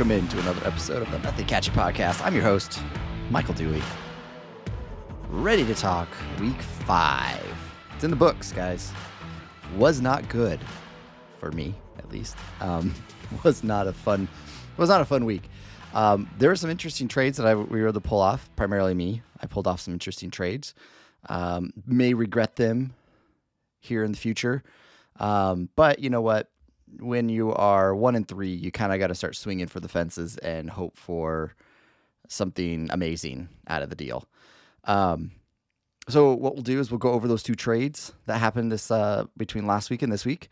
Welcome into another episode of the Nothing Catchy Podcast. I'm your host, Michael Dewey. Ready to talk week five. It's in the books, guys. Was not good for me, at least. Um, was not a fun. Was not a fun week. Um, there were some interesting trades that I, we were able to pull off. Primarily me. I pulled off some interesting trades. Um, may regret them here in the future. Um, but you know what? When you are one and three, you kind of got to start swinging for the fences and hope for something amazing out of the deal. Um, so what we'll do is we'll go over those two trades that happened this uh, between last week and this week.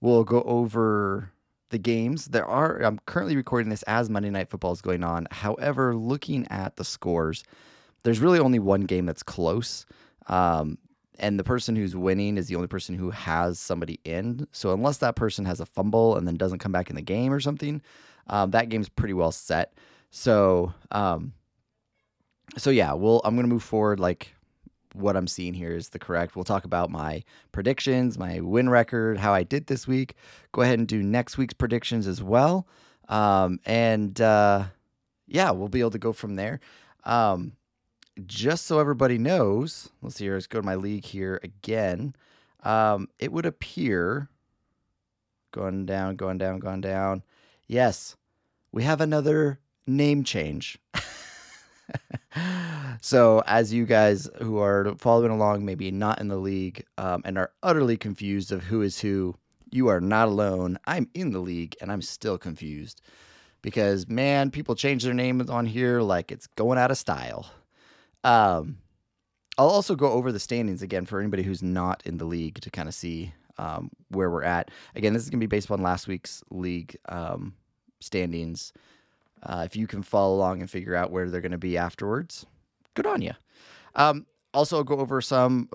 We'll go over the games. There are I'm currently recording this as Monday Night Football is going on. However, looking at the scores, there's really only one game that's close. Um, and the person who's winning is the only person who has somebody in. So unless that person has a fumble and then doesn't come back in the game or something, um, that game's pretty well set. So, um, so yeah, we'll I'm gonna move forward like what I'm seeing here is the correct. We'll talk about my predictions, my win record, how I did this week. Go ahead and do next week's predictions as well. Um, and uh, yeah, we'll be able to go from there. Um, just so everybody knows, let's see here. Let's go to my league here again. Um, it would appear going down, going down, going down. Yes, we have another name change. so, as you guys who are following along, maybe not in the league, um, and are utterly confused of who is who, you are not alone. I'm in the league and I'm still confused because, man, people change their names on here like it's going out of style. Um, I'll also go over the standings again for anybody who's not in the league to kind of see um, where we're at. Again, this is going to be based on last week's league um, standings. Uh, if you can follow along and figure out where they're going to be afterwards, good on you. Um, also, I'll go over some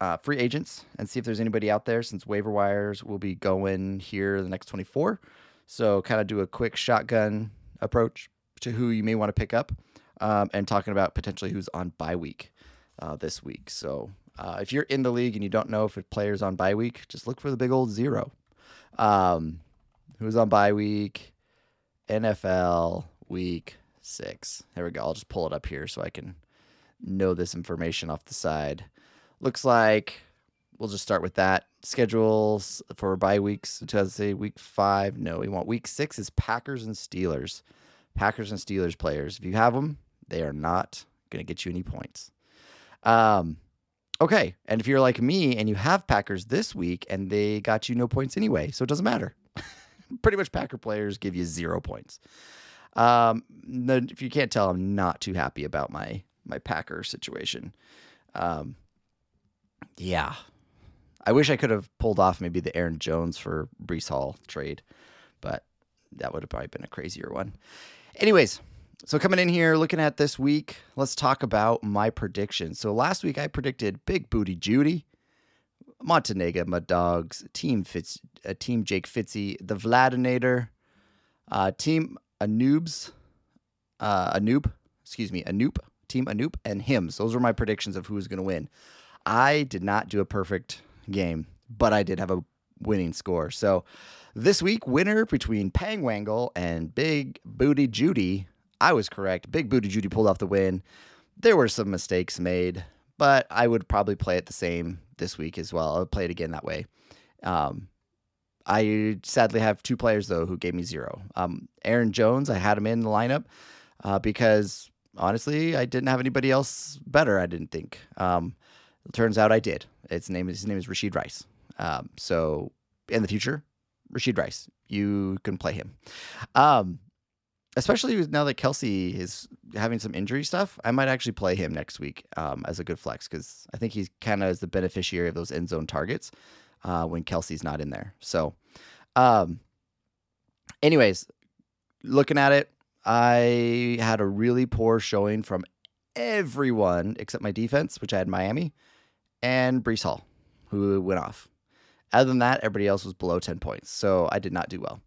uh, free agents and see if there's anybody out there since waiver wires will be going here the next 24. So, kind of do a quick shotgun approach to who you may want to pick up um, and talking about potentially who's on bye week uh, this week. So, uh, if you're in the league and you don't know if a player's on bye week, just look for the big old zero. Um, who's on bye week? NFL week six. There we go. I'll just pull it up here so I can know this information off the side. Looks like we'll just start with that. Schedules for bye weeks. To say week five. No, we want week six is Packers and Steelers. Packers and Steelers players. If you have them, they are not going to get you any points. Um, okay. And if you're like me and you have Packers this week and they got you no points anyway, so it doesn't matter. Pretty much Packer players give you zero points. Um, if you can't tell, I'm not too happy about my my Packer situation. Um, yeah, I wish I could have pulled off maybe the Aaron Jones for Breece Hall trade, but that would have probably been a crazier one. Anyways, so coming in here, looking at this week, let's talk about my predictions. So last week I predicted Big Booty Judy, Montenegro, my dogs, Team Fitz, uh, Team Jake Fitzy, the Vladinator, uh, Team Anoobs, uh, Anoob, excuse me, Anoop, Team Anoop, and Hims. Those were my predictions of who was going to win. I did not do a perfect game, but I did have a winning score. So this week, winner between Pangwangle and Big Booty Judy. I was correct. Big Booty Judy pulled off the win. There were some mistakes made, but I would probably play it the same this week as well. I'll play it again that way. Um, I sadly have two players though who gave me zero. Um, Aaron Jones, I had him in the lineup uh, because honestly, I didn't have anybody else better. I didn't think. Um, it turns out I did. Name his name is Rashee Rice. Um, so in the future, Rashee Rice, you can play him. Um, especially now that Kelce is having some injury stuff, I might actually play him next week um, as a good flex because I think he's kind of is the beneficiary of those end zone targets uh, when Kelce's not in there. So, um, anyways, looking at it, I had a really poor showing from everyone except my defense, which I had Miami and Breece Hall, who went off. Other than that, everybody else was below 10 points. So I did not do well.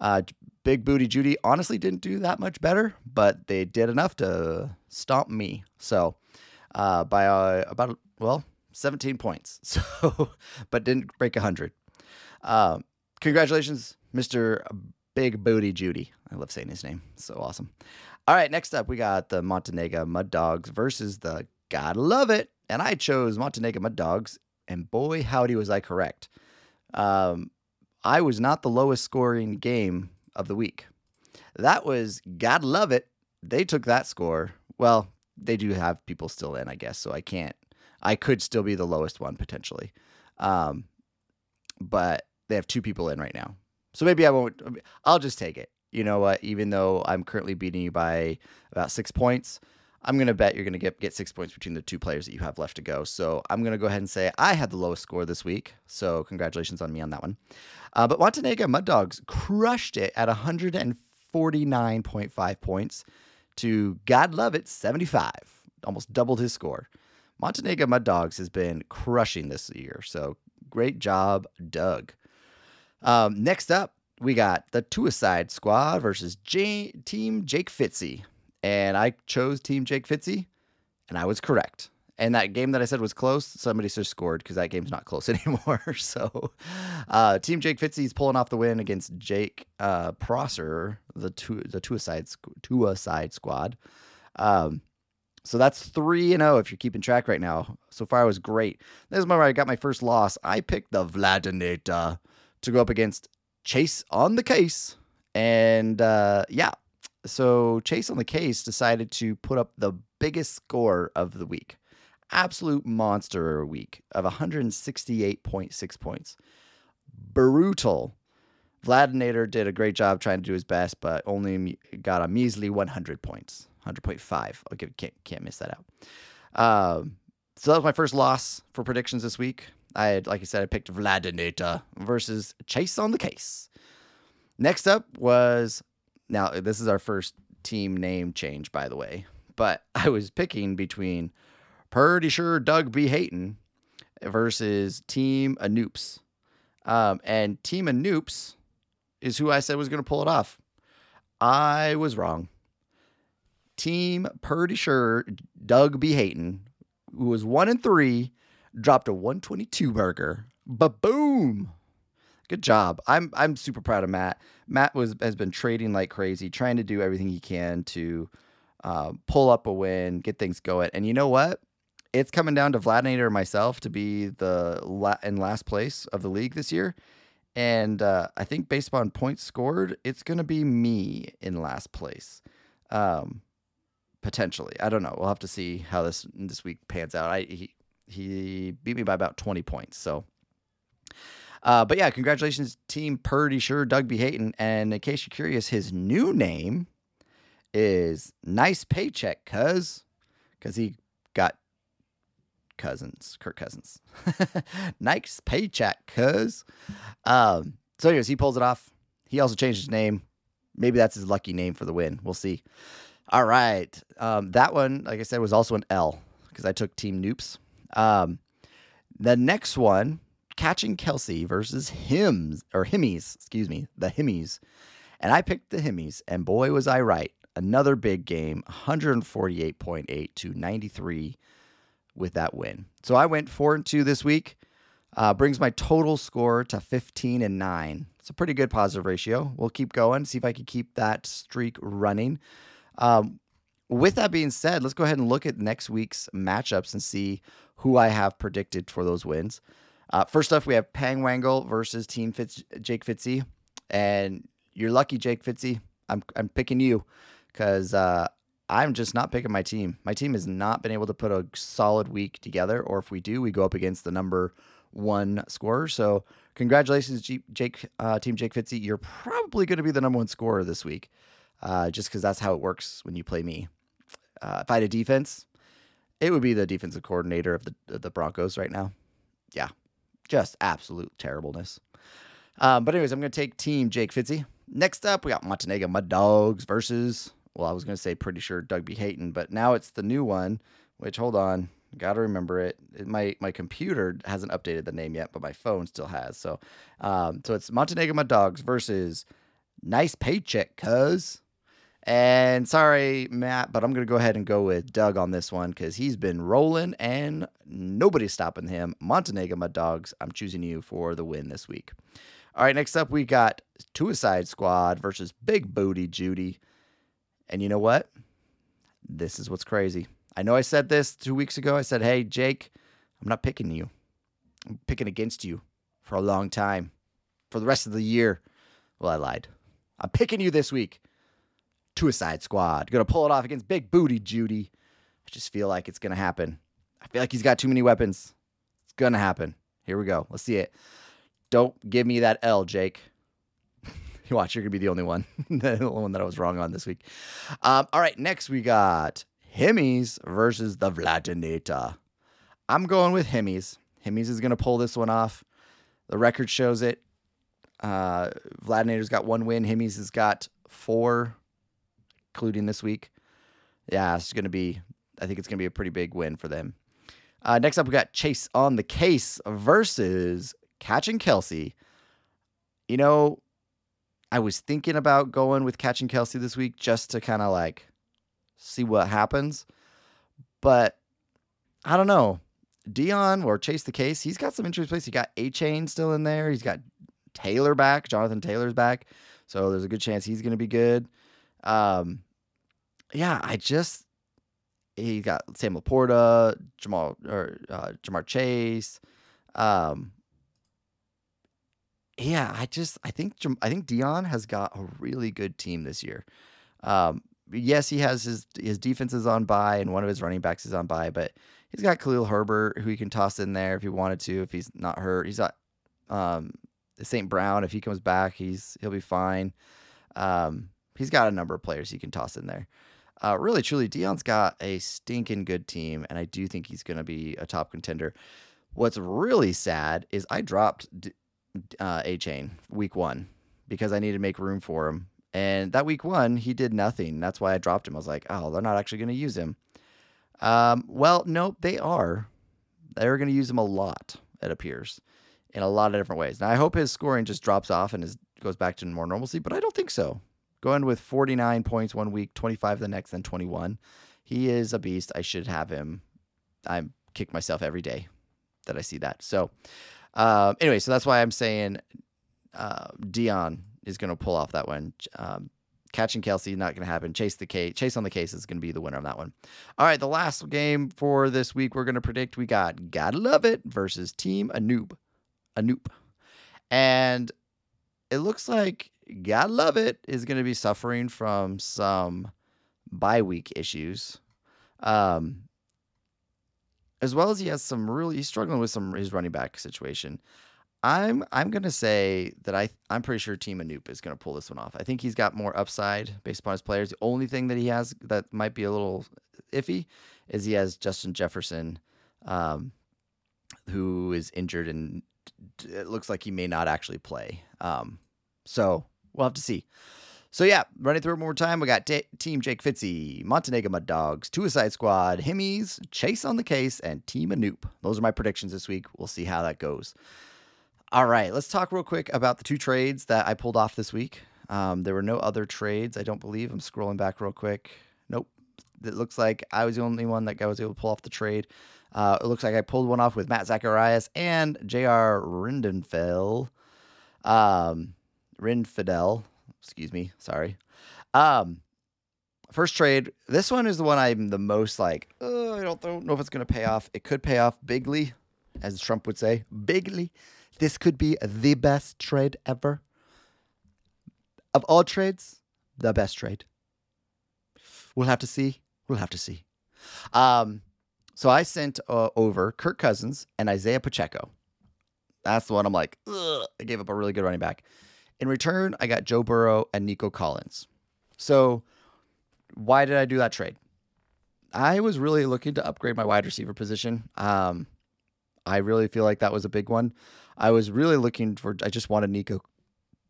Uh, Big Booty Judy honestly didn't do that much better, but they did enough to stomp me. So uh, by uh, about, well, 17 points. So, but didn't break 100. Uh, congratulations, Mr. Big Booty Judy. I love saying his name. So awesome. All right, next up, we got the Montenegro Mud Dogs versus the Gotta Love It. And I chose Montenegro Mud Dogs, and boy, howdy, was I correct. Um, I was not the lowest scoring game of the week. That was Gotta Love It. They took that score. Well, they do have people still in, I guess, so I can't. I could still be the lowest one potentially. Um, but they have two people in right now. So maybe I won't. I'll just take it. You know what? Even though I'm currently beating you by about six points, I'm gonna bet you're gonna get get six points between the two players that you have left to go. So I'm gonna go ahead and say I had the lowest score this week. So congratulations on me on that one. Uh, but Montenegro Mud Dogs crushed it at 149.5 points to God love it 75, almost doubled his score. Montenegro Mud Dogs has been crushing this year. So great job, Doug. Um, next up, we got the Suicide Squad versus J- Team Jake Fitzy. And I chose Team Jake Fitzy, and I was correct. And that game that I said was close, somebody just scored because that game's not close anymore. so, uh, Team Jake Fitzy is pulling off the win against Jake uh, Prosser, the two the Suicide Suicide Squad. Um, so that's three and zero if you're keeping track right now. So far, I was great. This is where I got my first loss. I picked the Vladinator to go up against Chase on the case. And uh, yeah, so Chase on the case decided to put up the biggest score of the week. Absolute monster week of 168.6 points. Brutal. Vladinator did a great job trying to do his best, but only got a measly 100 points. 100.5. I'll give can't can't miss that out. Um, so that was my first loss for predictions this week. I had, like I said, I picked Vladinator versus Chase on the case. Next up was now this is our first team name change, by the way. But I was picking between pretty sure Doug B. Hayton versus Team Anoops. Um, and Team Anoops is who I said was going to pull it off. I was wrong. Team pretty sure Doug B. Hayton, who was one and three, dropped a 122 burger. But boom. Good job. I'm I'm super proud of Matt. Matt was has been trading like crazy, trying to do everything he can to uh, pull up a win, get things going. And you know what? It's coming down to Vladinator and myself to be the la- in last place of the league this year. And uh, I think based upon points scored, it's going to be me in last place. Um, potentially, I don't know. We'll have to see how this this week pans out. I he, he beat me by about 20 points. So, uh, but yeah, congratulations, team Purdy Sure, Doug B. Hayton. And in case you're curious, his new name is Nice Paycheck, cuz, because he got cousins, Kirk Cousins. nice Paycheck, cuz. Um, so, anyways, he pulls it off. He also changed his name. Maybe that's his lucky name for the win. We'll see. All right. Um, that one, like I said, was also an L because I took Team Noops. Um, the next one, Catching Kelsey versus Hims or Himmies, excuse me, the Himmies. And I picked the Himmies, and boy, was I right. Another big game, 148.8 to 93 with that win. So I went four and two this week. Uh, brings my total score to 15 and 9. It's a pretty good positive ratio. We'll keep going, see if I can keep that streak running. Um, with that being said, let's go ahead and look at next week's matchups and see who I have predicted for those wins. Uh, first off, we have Pangwangle versus Team Fitz, Jake Fitzy, and you're lucky, Jake Fitzy. I'm I'm picking you because uh, I'm just not picking my team. My team has not been able to put a solid week together, or if we do, we go up against the number one scorer. So congratulations, G- Jake, uh, Team Jake Fitzy. You're probably going to be the number one scorer this week, uh, just because that's how it works when you play me. Uh, if I had a defense, it would be the defensive coordinator of the of the Broncos right now. Yeah, just absolute terribleness. Um, but anyways, I'm going to take Team Jake Fitzy. Next up, we got Montenegro Mud Dogs versus. Well, I was going to say pretty sure Doug B. Hayton, but now it's the new one. Which hold on, got to remember it. it. My my computer hasn't updated the name yet, but my phone still has. So, um, so it's Montenegro Mud Dogs versus Nice Paycheck, cuz. And sorry, Matt, but I'm going to go ahead and go with Doug on this one because he's been rolling and nobody's stopping him. Montenegro my Dogs, I'm choosing you for the win this week. All right, next up we got Suicide Squad versus Big Booty Judy. And you know what? This is what's crazy. I know I said this two weeks ago. I said, hey, Jake, I'm not picking you. I'm picking against you for a long time, for the rest of the year. Well, I lied. I'm picking you this week. Suicide Squad. Gonna pull it off against Big Booty Judy. I just feel like it's gonna happen. I feel like he's got too many weapons. It's gonna happen. Here we go. Let's see it. Don't give me that L, Jake. Watch, you're gonna be the only one, the only one that I was wrong on this week. Um, all right, next we got Himmies versus the Vladinator. I'm going with Himmies. Himmies is gonna pull this one off. The record shows it. Uh, Vladinator's got one win. Himmies has got four, including this week. Yeah, it's gonna be. I think it's gonna be a pretty big win for them. Uh, next up, we got Chase on the case versus Catching Kelsey. You know, I was thinking about going with Catching Kelsey this week just to kind of like see what happens. But I don't know. Dion or Chase the Case, he's got some interesting plays. He got Achane still in there. He's got Taylor back. Jonathan Taylor's back. So there's a good chance he's going to be good. Um, yeah, I just he got Sam LaPorta, Jamal or uh, Ja'Marr Chase. Um, yeah, I just I think I think Dion has got a really good team this year. Um, yes, he has his his defense is on by and one of his running backs is on by, but he's got Khalil Herbert who he can toss in there if he wanted to if he's not hurt. He's got um, St. Brown if he comes back, he's he'll be fine. Um, he's got a number of players he can toss in there. Uh, really, truly, Dion's got a stinking good team, and I do think he's going to be a top contender. What's really sad is I dropped uh, Achane week one because I needed to make room for him. And that week one, he did nothing. That's why I dropped him. I was like, oh, they're not actually going to use him. Um, well, nope, they are. They're going to use him a lot, it appears, in a lot of different ways. Now, I hope his scoring just drops off and is, goes back to more normalcy, but I don't think so. Going with 49 points one week, 25 the next, then 21. He is a beast. I should have him. I kick myself every day that I see that. So, uh, anyway, so that's why I'm saying uh, Dion is going to pull off that one. Um, catching Kelsey not going to happen. Chase the case, chase on the case is going to be the winner of that one. All right, the last game for this week we're going to predict we got gotta love it versus Team Anoop, Anoop, and it looks like gotta love it is going to be suffering from some bye week issues. Um, as well as he has some really he's struggling with some his running back situation. I'm I'm gonna say that I I'm pretty sure Team Anoop is gonna pull this one off. I think he's got more upside based upon his players. The only thing that he has that might be a little iffy is he has Justin Jefferson, um, who is injured and it looks like he may not actually play. Um, so we'll have to see. So yeah, running through it one more time, we got t- Team Jake Fitzy, Montenegro Mud Dogs, Suicide Squad, Himmies, Chase on the Case, and Team Anoop. Those are my predictions this week. We'll see how that goes. All right, let's talk real quick about the two trades that I pulled off this week. Um, there were no other trades, I don't believe. I'm scrolling back real quick. Nope. It looks like I was the only one that I was able to pull off the trade. Uh, it looks like I pulled one off with Matt Zacharias and J.R. Rindenfell. Um, Rinfidel excuse me, sorry. Um, first trade. This one is the one I'm the most like. I don't, don't know if it's going to pay off. It could pay off bigly, as Trump would say, bigly. This could be the best trade ever. Of all trades, the best trade. We'll have to see. We'll have to see. Um, so I sent uh, over Kirk Cousins and Isaiah Pacheco. That's the one I'm like, Ugh. I gave up a really good running back. In return, I got Joe Burrow and Nico Collins. So, why did I do that trade? I was really looking to upgrade my wide receiver position. Um, I really feel like that was a big one. I was really looking for. I just wanted Nico,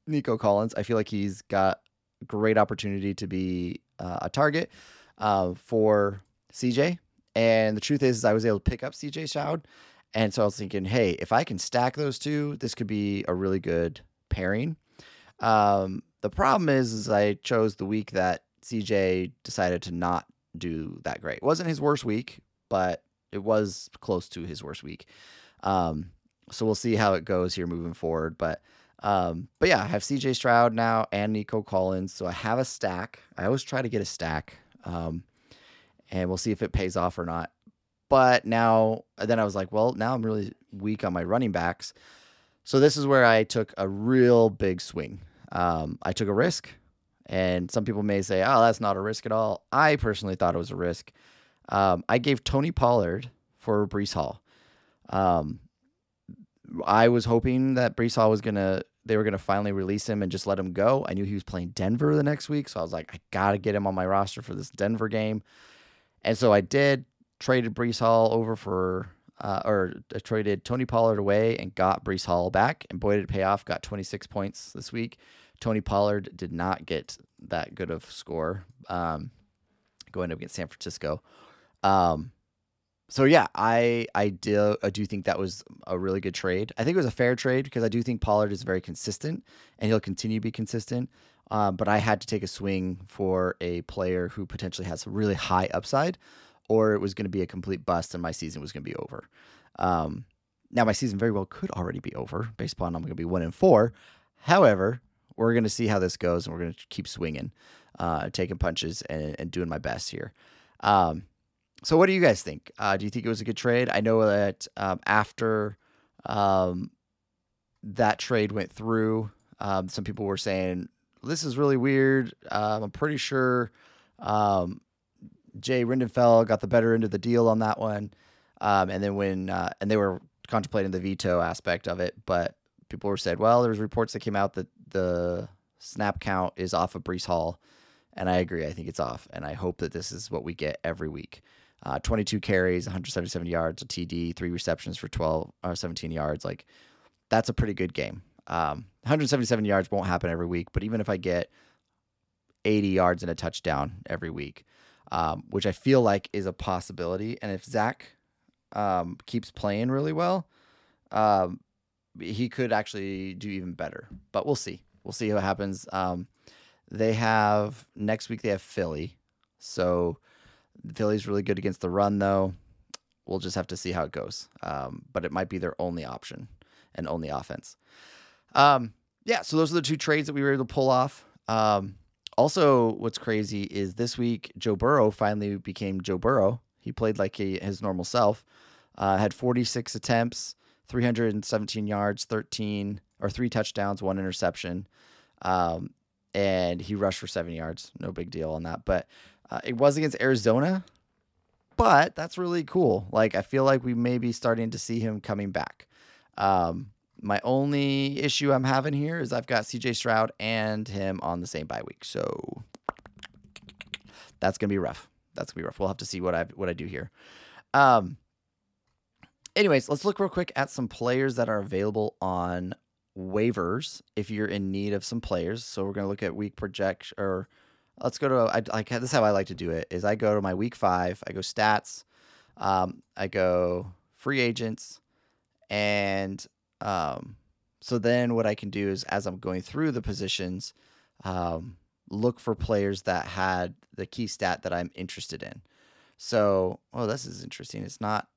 Nico Collins. I feel like he's got great opportunity to be uh, a target uh, for CJ. And the truth is, is, I was able to pick up CJ Stroud, and so I was thinking, hey, if I can stack those two, this could be a really good pairing. Um, the problem is, is I chose the week that CJ decided to not do that great. It wasn't his worst week, but it was close to his worst week. Um, so we'll see how it goes here moving forward. But Um, but yeah, I have CJ Stroud now and Nico Collins, so I have a stack. I always try to get a stack, um, and we'll see if it pays off or not. But now, then I was like, well, now I'm really weak on my running backs, so this is where I took a real big swing. Um, I took a risk, and some people may say, oh, that's not a risk at all. I personally thought it was a risk. Um, I gave Tony Pollard for Breece Hall. Um, I was hoping that Breece Hall was gonna they were gonna finally release him and just let him go. I knew he was playing Denver the next week, so I was like, I gotta get him on my roster for this Denver game. And so I did traded Breece Hall over for uh, or I traded Tony Pollard away and got Breece Hall back, and boy did it pay off. Got 26 points this week. Tony Pollard did not get that good of score um, going up against San Francisco. Um, so yeah, I I do I do think that was a really good trade. I think it was a fair trade because I do think Pollard is very consistent and he'll continue to be consistent. Um, but I had to take a swing for a player who potentially has really high upside, or it was going to be a complete bust and my season was going to be over. Um, now my season very well could already be over based upon I'm going to be one and four. However, we're going to see how this goes and we're going to keep swinging, uh, taking punches and, and doing my best here. Um, so what do you guys think? Uh, do you think it was a good trade? I know that um, after um, that trade went through, um, some people were saying this is really weird. Um, I'm pretty sure um, Jay Rindenfeld got the better end of the deal on that one. Um, and then when uh, and they were contemplating the veto aspect of it, but people were said, well, there's reports that came out that the snap count is off of Breece Hall, and I agree. I think it's off, and I hope that this is what we get every week uh, 22 carries, 177 yards, a TD, three receptions for 12 or uh, 17 yards. Like that's a pretty good game. Um, 177 yards won't happen every week, but even if I get 80 yards and a touchdown every week, um, which I feel like is a possibility, and if Zach um, keeps playing really well, um, he could actually do even better. But we'll see. We'll see what happens. Um, they have next week. They have Philly, so Philly's really good against the run, though. We'll just have to see how it goes. Um, but it might be their only option and only offense. Um, yeah, so those are the two trades that we were able to pull off. Um, also, what's crazy is this week Joe Burrow finally became Joe Burrow. He played like he, his normal self. Uh, had 46 attempts, 317 yards, 13 or three touchdowns, one interception, um, and he rushed for seven yards. No big deal on that. But uh, it was against Arizona, but that's really cool. Like I feel like we may be starting to see him coming back. Um, my only issue I'm having here is I've got CJ Stroud and him on the same bye week, so that's gonna be rough. That's gonna be rough. We'll have to see what I what I do here. Um. Anyways, let's look real quick at some players that are available on waivers if you're in need of some players. So we're gonna look at week project or let's go to I like this is how I like to do it is I go to my week five, I go stats, um, I go free agents, and um, so then what I can do is as I'm going through the positions, um, look for players that had the key stat that I'm interested in. So, oh, this is interesting. It's not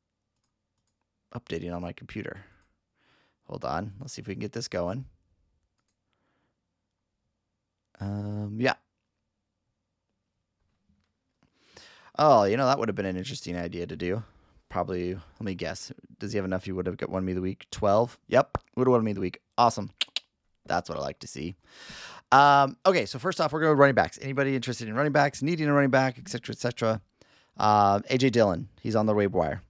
updating on my computer. Hold on. Let's see if we can get this going. Um, yeah, Oh, you know, that would have been an interesting idea to do. Probably, let me guess. Does he have enough? You would have got won me the week. 12? Yep. Would have won me the week. Awesome. That's what I like to see. Um, okay, so first off, we're going to running backs. Anybody interested in running backs, needing a running back, etc., etc. Uh, AJ Dillon, he's on the waiver wire.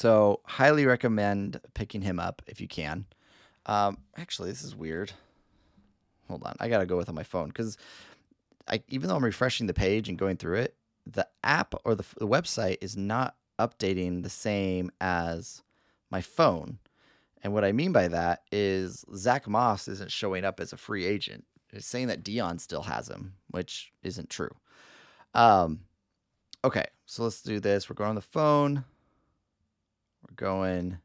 So highly recommend picking him up if you can. Um, actually, this is weird. Hold on, I gotta go with on my phone because I even though I'm refreshing the page and going through it, the app or the, the website is not updating the same as my phone. And what I mean by that is Zach Moss isn't showing up as a free agent. It's saying that Dion still has him, which isn't true. Um, okay, so let's do this. We're going on the phone. We're going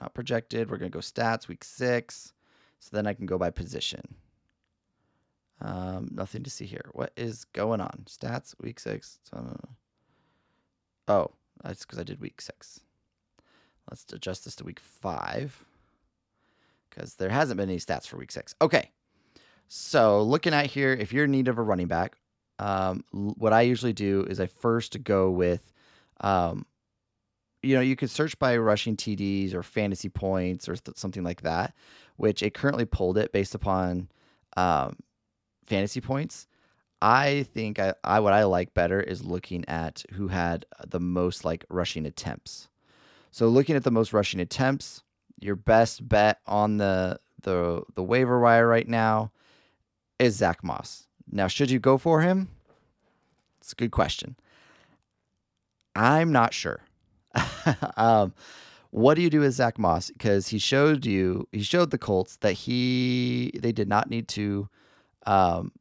not projected. We're going to go stats week six. So then I can go by position. Um, nothing to see here. What is going on? Stats, week six. So, oh, that's because I did week six. Let's adjust this to week five. because there hasn't been any stats for week six. Okay. So looking at here, if you're in need of a running back, um, what I usually do is I first go with, um, you know, you could search by rushing TDs or fantasy points or th- something like that, which it currently pulled it based upon um, fantasy points. I think I, I what I like better is looking at who had the most like rushing attempts. So looking at the most rushing attempts, your best bet on the the the waiver wire right now is Zach Moss. Now, should you go for him? It's a good question. I'm not sure. um, what do you do with Zach Moss? Because he showed you, he showed the Colts that he they did not need to um,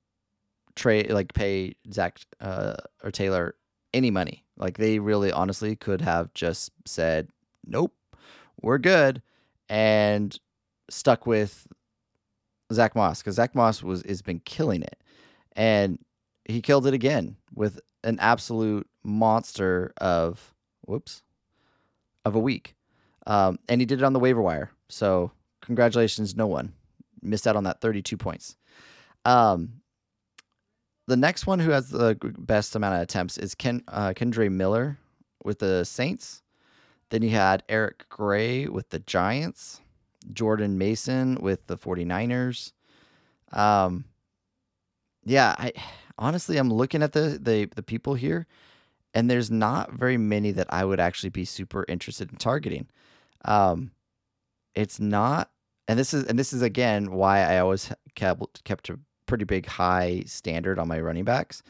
trade like pay Zach uh, or Taylor any money. Like they really honestly could have just said, "Nope, we're good," and stuck with Zach Moss because Zach Moss was has been killing it, and he killed it again with an absolute monster of whoops of a week, um, and he did it on the waiver wire. So congratulations, no one missed out on that 32 points. Um, the next one who has the best amount of attempts is Ken uh, Kendre Miller with the Saints. Then you had Eric Gray with the Giants. Jordan Mason with the 49ers. Um, yeah, I honestly I'm looking at the the the people here, and there's not very many that I would actually be super interested in targeting. Um, it's not, and this is and this is again why I always kept kept a pretty big high standard on my running backs,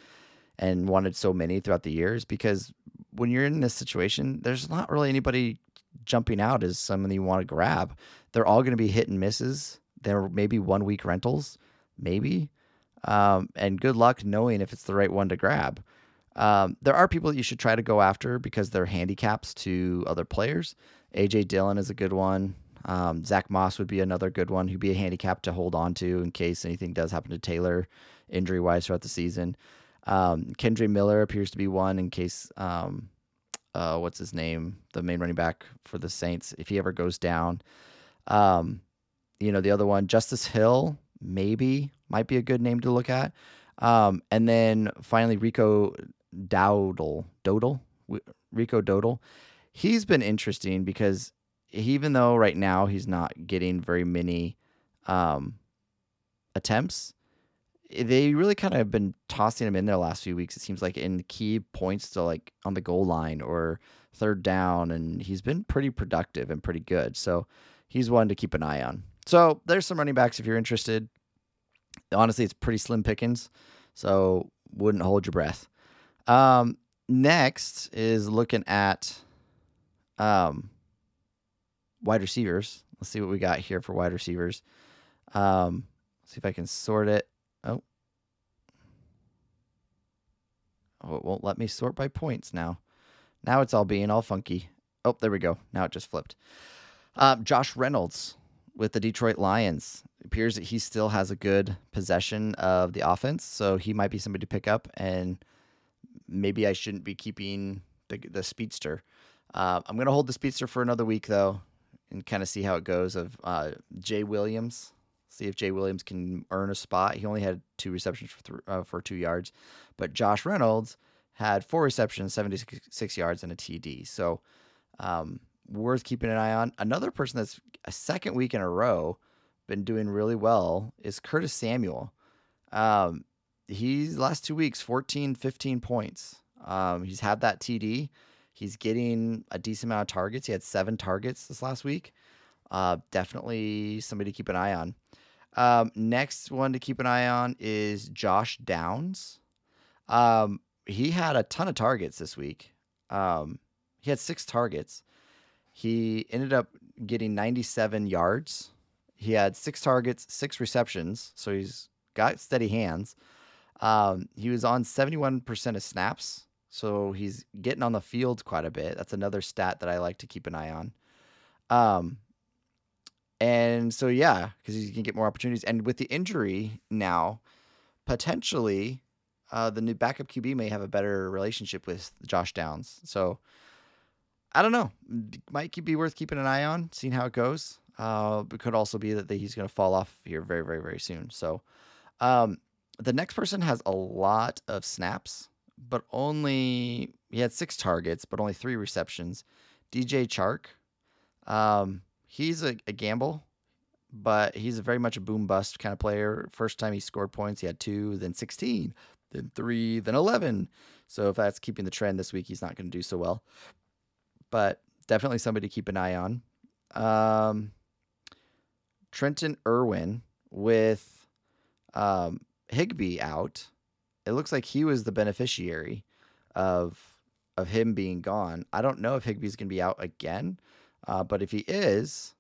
and wanted so many throughout the years because when you're in this situation, there's not really anybody jumping out as someone you want to grab. They're all going to be hit and misses. There may be one week rentals, maybe. Um, and good luck knowing if it's the right one to grab. Um, there are people that you should try to go after because they're handicaps to other players. AJ Dillon is a good one. Um, Zach Moss would be another good one who'd be a handicap to hold on to in case anything does happen to Taylor injury wise throughout the season. Um, Kendre Miller appears to be one in case um, uh, what's his name, the main running back for the Saints, if he ever goes down. Um, you know, the other one, Justice Hill, maybe might be a good name to look at. Um, and then finally, Rico Dowdle, Dodal, Rico Dodal. He's been interesting because even though right now he's not getting very many um, attempts, they really kind of have been tossing him in there the last few weeks. It seems like in key points to like on the goal line or third down, and he's been pretty productive and pretty good. So he's one to keep an eye on. So there's some running backs if you're interested. Honestly, it's pretty slim pickings, so wouldn't hold your breath. Um, next is looking at um, wide receivers. Let's see what we got here for wide receivers. Um, see if I can sort it. Oh. Oh, it won't let me sort by points now. Now it's all being all funky. Oh, there we go. Now it just flipped. Uh, Josh Reynolds with the Detroit Lions. It appears that he still has a good possession of the offense, so he might be somebody to pick up. And maybe I shouldn't be keeping the, the speedster. Uh, I'm gonna hold the speedster for another week though, and kind of see how it goes. Of uh, Jay Williams, see if Jay Williams can earn a spot. He only had two receptions for th- uh, for two yards, but Josh Reynolds had four receptions, 76 yards, and a TD. So um, worth keeping an eye on. Another person that's a second week in a row been doing really well is Curtis Samuel. Um, he's last two weeks 14, 15 points. Um, he's had that TD. He's getting a decent amount of targets. He had seven targets this last week. Uh, definitely somebody to keep an eye on. Um, next one to keep an eye on is Josh Downs. Um, he had a ton of targets this week. Um, he had six targets. He ended up getting 97 yards. He had six targets, six receptions, so he's got steady hands. Um, he was on 71% of snaps, so he's getting on the field quite a bit. That's another stat that I like to keep an eye on. Um, and so, yeah, because he can get more opportunities. And with the injury now, potentially uh, the new backup QB may have a better relationship with Josh Downs. So I don't know. Might be worth keeping an eye on, seeing how it goes. Uh, it could also be that he's going to fall off here very, very, very soon. So, um, the next person has a lot of snaps, but only he had six targets, but only three receptions. DJ Chark, um, he's a, a gamble, but he's a very much a boom bust kind of player. First time he scored points, he had two, then 16, then three, then 11. So if that's keeping the trend this week, he's not going to do so well. But definitely somebody to keep an eye on. Um, Trenton Irwin with um, Higbee out. It looks like he was the beneficiary of of him being gone. I don't know if Higbee's going to be out again, uh, but if he is,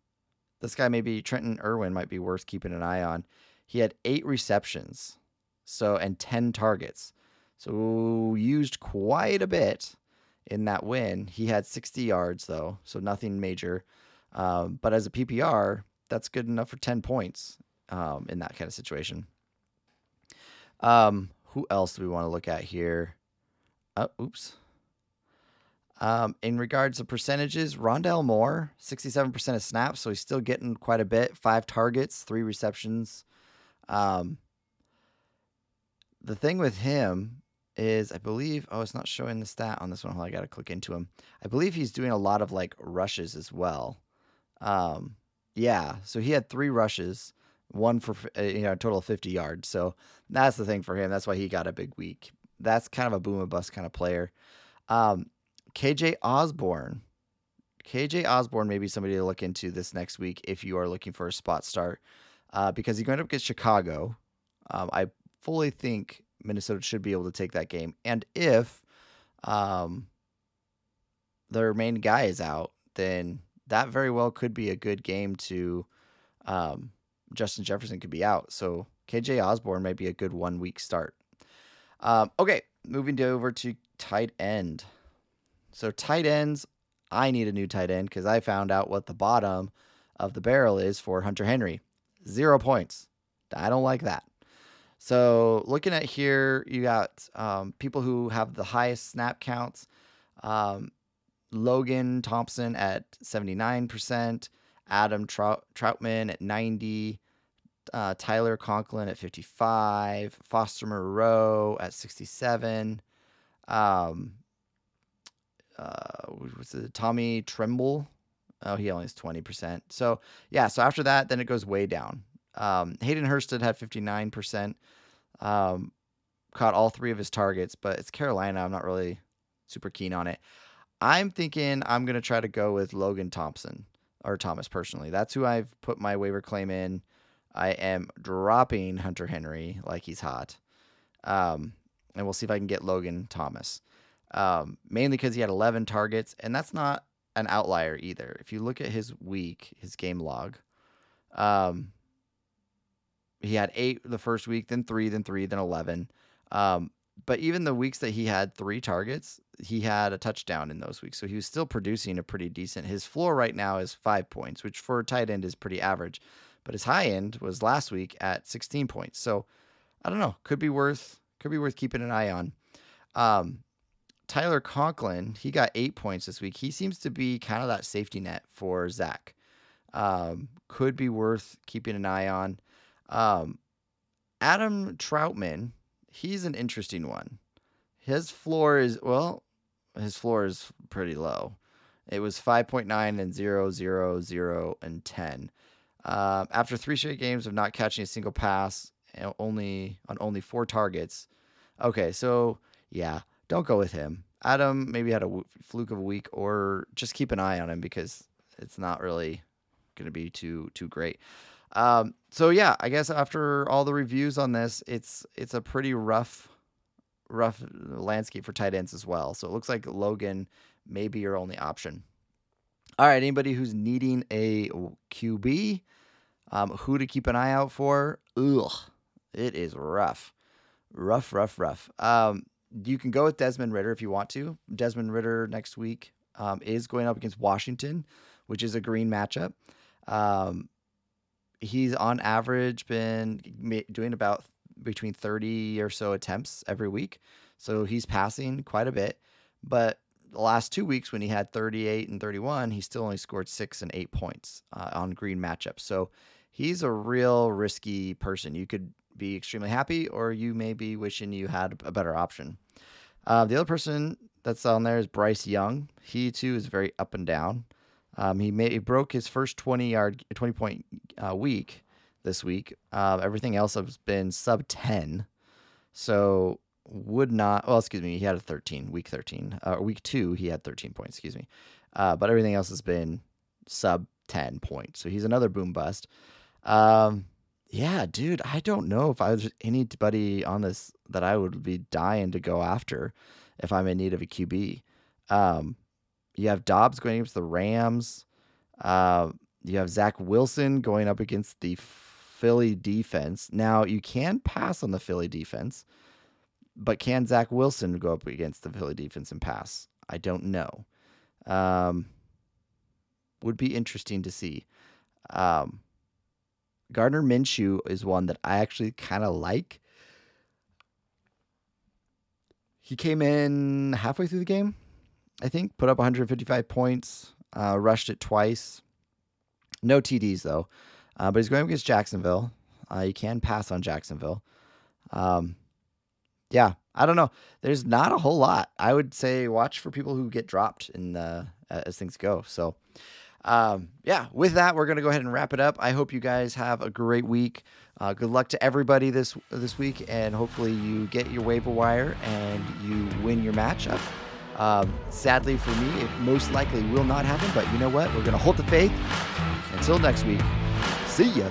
this guy maybe Trenton Irwin might be worth keeping an eye on. He had eight receptions, so and ten targets, so used quite a bit in that win. He had 60 yards though, so nothing major. Um, but as a PPR, that's good enough for 10 points um, in that kind of situation. Um, who else do we want to look at here? Oh, oops. Um, in regards to percentages, Rondale Moore, 67% of snaps, so he's still getting quite a bit. Five targets, three receptions. Um, the thing with him is, I believe, oh, it's not showing the stat on this one. I got to click into him. I believe he's doing a lot of like rushes as well. Um, yeah, so he had three rushes, one for uh, you know a total of 50 yards. So that's the thing for him. That's why he got a big week. That's kind of a boom and bust kind of player. Um, KJ Osborn. KJ Osborn may be somebody to look into this next week if you are looking for a spot start, uh, because he's going up against Chicago. Um, I fully think Minnesota should be able to take that game, and if um, their main guy is out, then that very well could be a good game to um, Justin Jefferson could be out. So KJ Osborn might be a good one week start. Um, okay, moving to over to tight end. So tight ends, I need a new tight end because I found out what the bottom of the barrel is for Hunter Henry. Zero points. I don't like that. So looking at here, you got um, people who have the highest snap counts. Um, Logan Thompson at 79%, Adam Trout- Trautman at 90, uh, Tyler Conklin at 55, Foster Moreau at 67, um, uh, it, Tommy Tremble. Oh, he only has 20%. So, yeah, so after that, then it goes way down. Um, Hayden Hurst had 59%, um, caught all three of his targets, but it's Carolina. I'm not really super keen on it. I'm thinking I'm going to try to go with Logan Thompson or Thomas personally. That's who I've put my waiver claim in. I am dropping Hunter Henry like he's hot. Um, and we'll see if I can get Logan Thomas. Um, mainly because he had 11 targets, and that's not an outlier either. If you look at his week, his game log, um, he had eight the first week, then three, then three, then 11. Um, but even the weeks that he had three targets, he had a touchdown in those weeks. So he was still producing a pretty decent. His floor right now is five points, which for a tight end is pretty average. But his high end was last week at 16 points. So I don't know. Could be worth could be worth keeping an eye on. Um, Tyler Conklin, he got eight points this week. He seems to be kind of that safety net for Zach. Um, could be worth keeping an eye on. Um, Adam Trautman, he's an interesting one. His floor is well, his floor is pretty low. It was 5.9 and 0, 0, 0, and 10. Uh, after three straight games of not catching a single pass, only on only four targets. Okay, so yeah, don't go with him. Adam maybe had a fluke of a week, or just keep an eye on him because it's not really going to be too too great. Um, so yeah, I guess after all the reviews on this, it's it's a pretty rough rough landscape for tight ends as well. So it looks like Logan may be your only option. All right, anybody who's needing a QB, um, who to keep an eye out for? Ugh, it is rough, rough, rough, rough. Um, you can go with Desmond Ridder if you want to. Desmond Ridder next week um, is going up against Washington, which is a green matchup. Um, he's on average been doing about between 30 or so attempts every week. So he's passing quite a bit, but the last two weeks when he had 38 and 31, he still only scored six and eight points uh, on green matchups. So he's a real risky person. You could be extremely happy, or you may be wishing you had a better option. Uh, the other person that's on there is Bryce Young. He too is very up and down. Um, he, made, he broke his first 20 yard, 20 point uh, week this week. Uh, everything else has been sub 10. So would not, well, excuse me, he had a 13, week 13. Uh, week two, he had 13 points, excuse me. Uh, but everything else has been sub 10 points. So he's another boom bust. Um, yeah, dude, I don't know if I was anybody on this that I would be dying to go after if I'm in need of a QB. Um, you have Dobbs going against the Rams. Uh, you have Zach Wilson going up against the Philly defense. Now, you can pass on the Philly defense, but can Zach Wilson go up against the Philly defense and pass? I don't know. Um, would be interesting to see. Um, Gardner Minshew is one that I actually kind of like. He came in halfway through the game, I think, put up 155 points, uh, rushed it twice. No TDs though, uh, but he's going against Jacksonville. Uh, you can pass on Jacksonville. Um, yeah, I don't know. There's not a whole lot. I would say watch for people who get dropped in the, as things go. So, um, yeah, with that, we're gonna go ahead and wrap it up. I hope you guys have a great week. Uh, good luck to everybody this this week, and hopefully you get your waiver wire and you win your matchup. Um, sadly for me, it most likely will not happen, but you know what? We're gonna hold the faith. Until next week, see ya.